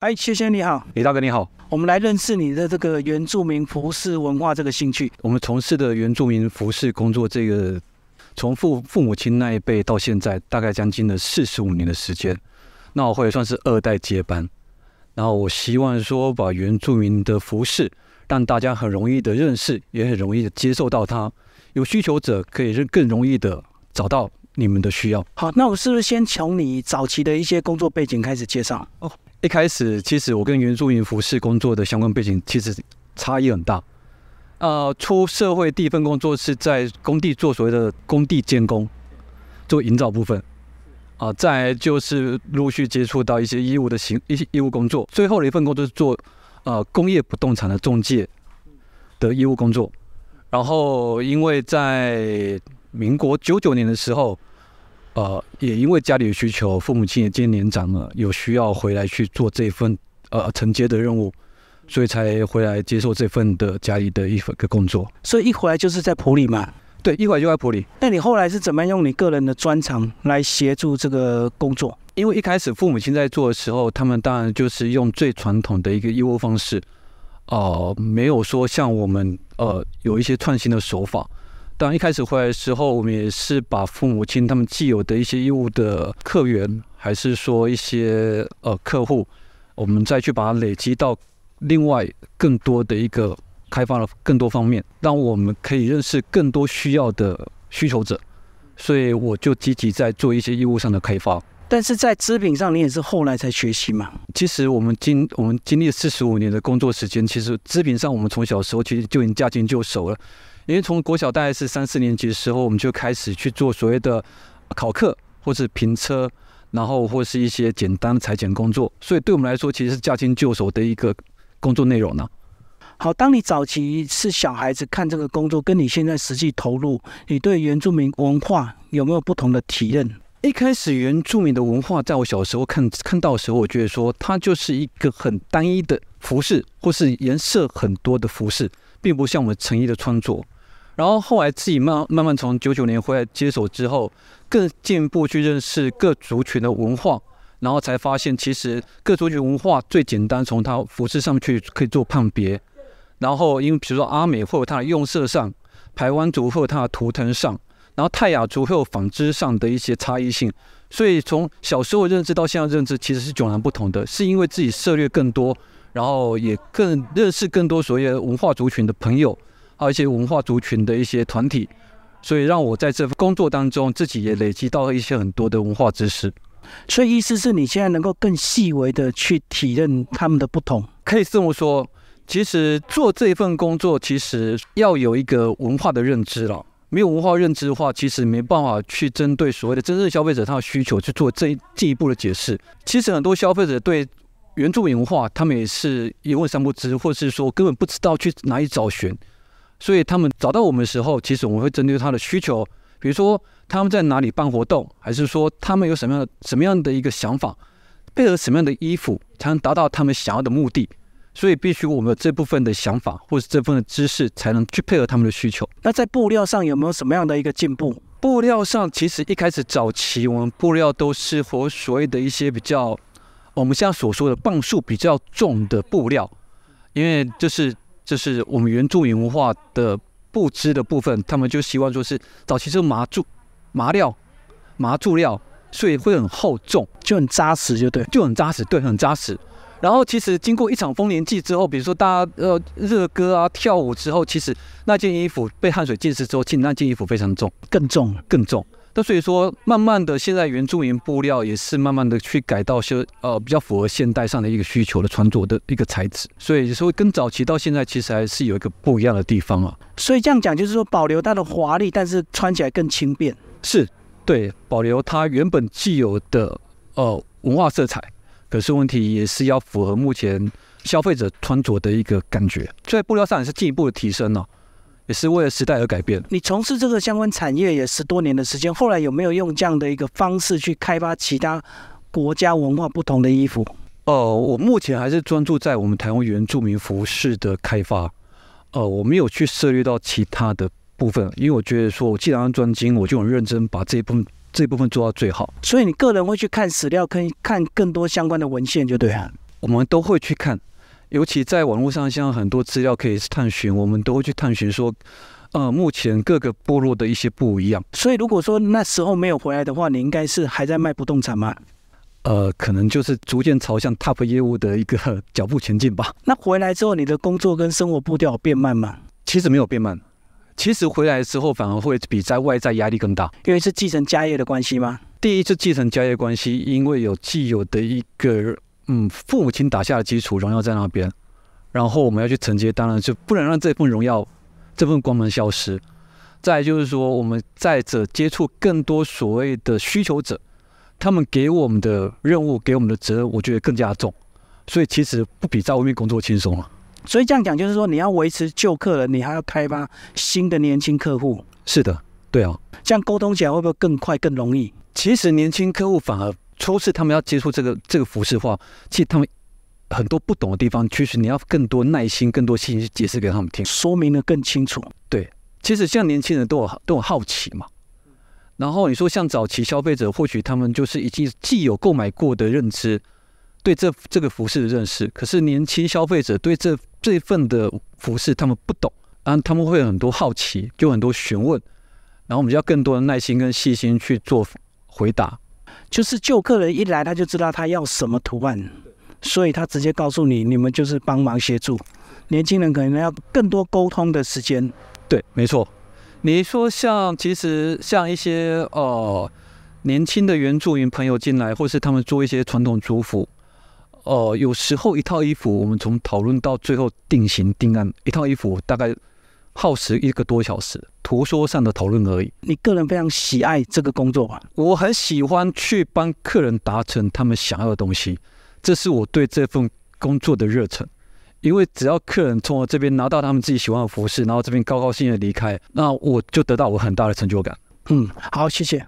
哎，谢谢你好，李大哥你好，我们来认识你的这个原住民服饰文化这个兴趣。我们从事的原住民服饰工作，这个从父父母亲那一辈到现在，大概将近了四十五年的时间，那我会算是二代接班。然后我希望说，把原住民的服饰让大家很容易的认识，也很容易的接受到它。有需求者可以更容易的找到你们的需要。好，那我是不是先从你早期的一些工作背景开始介绍？哦，一开始其实我跟原住民服饰工作的相关背景其实差异很大。呃，出社会第一份工作是在工地做所谓的工地监工，做营造部分。啊，再就是陆续接触到一些业务的行一些业务工作，最后的一份工作是做呃工业不动产的中介的业务工作。然后因为在民国九九年的时候，呃，也因为家里的需求，父母亲也渐年长了，有需要回来去做这份呃承接的任务，所以才回来接受这份的家里的一份个工作。所以一回来就是在普里嘛。对，一会就在普里。那你后来是怎么样用你个人的专长来协助这个工作？因为一开始父母亲在做的时候，他们当然就是用最传统的一个业务方式，哦，没有说像我们呃有一些创新的手法。当一开始回来的时候，我们也是把父母亲他们既有的一些业务的客源，还是说一些呃客户，我们再去把它累积到另外更多的一个。开发了更多方面，让我们可以认识更多需要的需求者，所以我就积极在做一些业务上的开发。但是在织品上，你也是后来才学习嘛？其实我们经我们经历了四十五年的工作时间，其实织品上我们从小时候其实就已经驾轻就熟了。因为从国小大概是三四年级的时候，我们就开始去做所谓的考课或是评车，然后或是一些简单的裁剪工作，所以对我们来说，其实是驾轻就熟的一个工作内容呢。好，当你早期是小孩子看这个工作，跟你现在实际投入，你对原住民文化有没有不同的体验？一开始原住民的文化，在我小时候看看到的时候，我觉得说它就是一个很单一的服饰，或是颜色很多的服饰，并不像我们成衣的穿着。然后后来自己慢慢慢从九九年回来接手之后，更进一步去认识各族群的文化，然后才发现其实各族群文化最简单，从它服饰上去可以做判别。然后，因为比如说阿美会有它的用色上，台湾族会有它的图腾上，然后泰雅族会有纺织上的一些差异性，所以从小时候认知到现在认知其实是迥然不同的。是因为自己涉猎更多，然后也更认识更多所谓文化族群的朋友，还有一些文化族群的一些团体，所以让我在这份工作当中自己也累积到了一些很多的文化知识。所以意思是你现在能够更细微的去体认他们的不同，可以这么说。其实做这一份工作，其实要有一个文化的认知了。没有文化认知的话，其实没办法去针对所谓的真正消费者他的需求去做这进一步的解释。其实很多消费者对原住民文化，他们也是一问三不知，或是说根本不知道去哪里找寻。所以他们找到我们的时候，其实我们会针对他的需求，比如说他们在哪里办活动，还是说他们有什么样的什么样的一个想法，配合什么样的衣服，才能达到他们想要的目的。所以必须我们有这部分的想法，或者这部分的知识，才能去配合他们的需求。那在布料上有没有什么样的一个进步？布料上其实一开始早期，我们布料都是和所谓的一些比较，我们现在所说的磅数比较重的布料，因为就是就是我们原住民文化的布织的部分，他们就希望说是早期是麻柱、麻料、麻柱料，所以会很厚重，就很扎实，就对，就很扎实，对，很扎实。然后其实经过一场丰年祭之后，比如说大家呃热歌啊跳舞之后，其实那件衣服被汗水浸湿之后，其实那件衣服非常重，更重更重。那所以说，慢慢的现在原住民布料也是慢慢的去改到些呃比较符合现代上的一个需求的穿着的一个材质。所以说跟早期到现在其实还是有一个不一样的地方啊。所以这样讲就是说保留它的华丽，但是穿起来更轻便。是，对，保留它原本既有的呃文化色彩。可是问题也是要符合目前消费者穿着的一个感觉，在布料上也是进一步的提升呢，也是为了时代而改变。你从事这个相关产业也十多年的时间，后来有没有用这样的一个方式去开发其他国家文化不同的衣服？哦，我目前还是专注在我们台湾原住民服饰的开发，呃，我没有去涉猎到其他的部分，因为我觉得说我既然要专精，我就很认真把这一部分。这一部分做到最好，所以你个人会去看史料，可以看更多相关的文献，就对啊。我们都会去看，尤其在网络上，像很多资料可以探寻，我们都会去探寻说，呃，目前各个部落的一些不一样。所以如果说那时候没有回来的话，你应该是还在卖不动产吗？呃，可能就是逐渐朝向 top 业务的一个脚步前进吧。那回来之后，你的工作跟生活步调变慢吗？其实没有变慢，其实回来之后反而会比在外在压力更大。因为是继承家业的关系吗？第一是继承家业关系，因为有既有的一个嗯父母亲打下的基础荣耀在那边，然后我们要去承接，当然就不能让这份荣耀、这份光芒消失。再就是说，我们再者接触更多所谓的需求者，他们给我们的任务、给我们的责任，我觉得更加重，所以其实不比在外面工作轻松了。所以这样讲就是说，你要维持旧客人，你还要开发新的年轻客户，是的，对啊，这样沟通起来会不会更快、更容易？其实年轻客户反而初次他们要接触这个这个服饰的话，其实他们很多不懂的地方，其实你要更多耐心、更多信息解释给他们听。说明的更清楚。对其实像年轻人都有都有好奇嘛，然后你说像早期消费者，或许他们就是已经既有购买过的认知，对这这个服饰的认识，可是年轻消费者对这这份的服饰他们不懂，啊，他们会有很多好奇，就很多询问，然后我们就要更多的耐心跟细心去做回答。就是旧客人一来，他就知道他要什么图案，所以他直接告诉你，你们就是帮忙协助。年轻人可能要更多沟通的时间。对，没错。你说像其实像一些呃年轻的原住民朋友进来，或是他们做一些传统族服，呃，有时候一套衣服，我们从讨论到最后定型定案，一套衣服大概耗时一个多小时，图说上的讨论而已。你个人非常喜爱这个工作吧？我很喜欢去帮客人达成他们想要的东西，这是我对这份工作的热忱。因为只要客人从我这边拿到他们自己喜欢的服饰，然后这边高高兴兴的离开，那我就得到我很大的成就感。嗯，好，谢谢。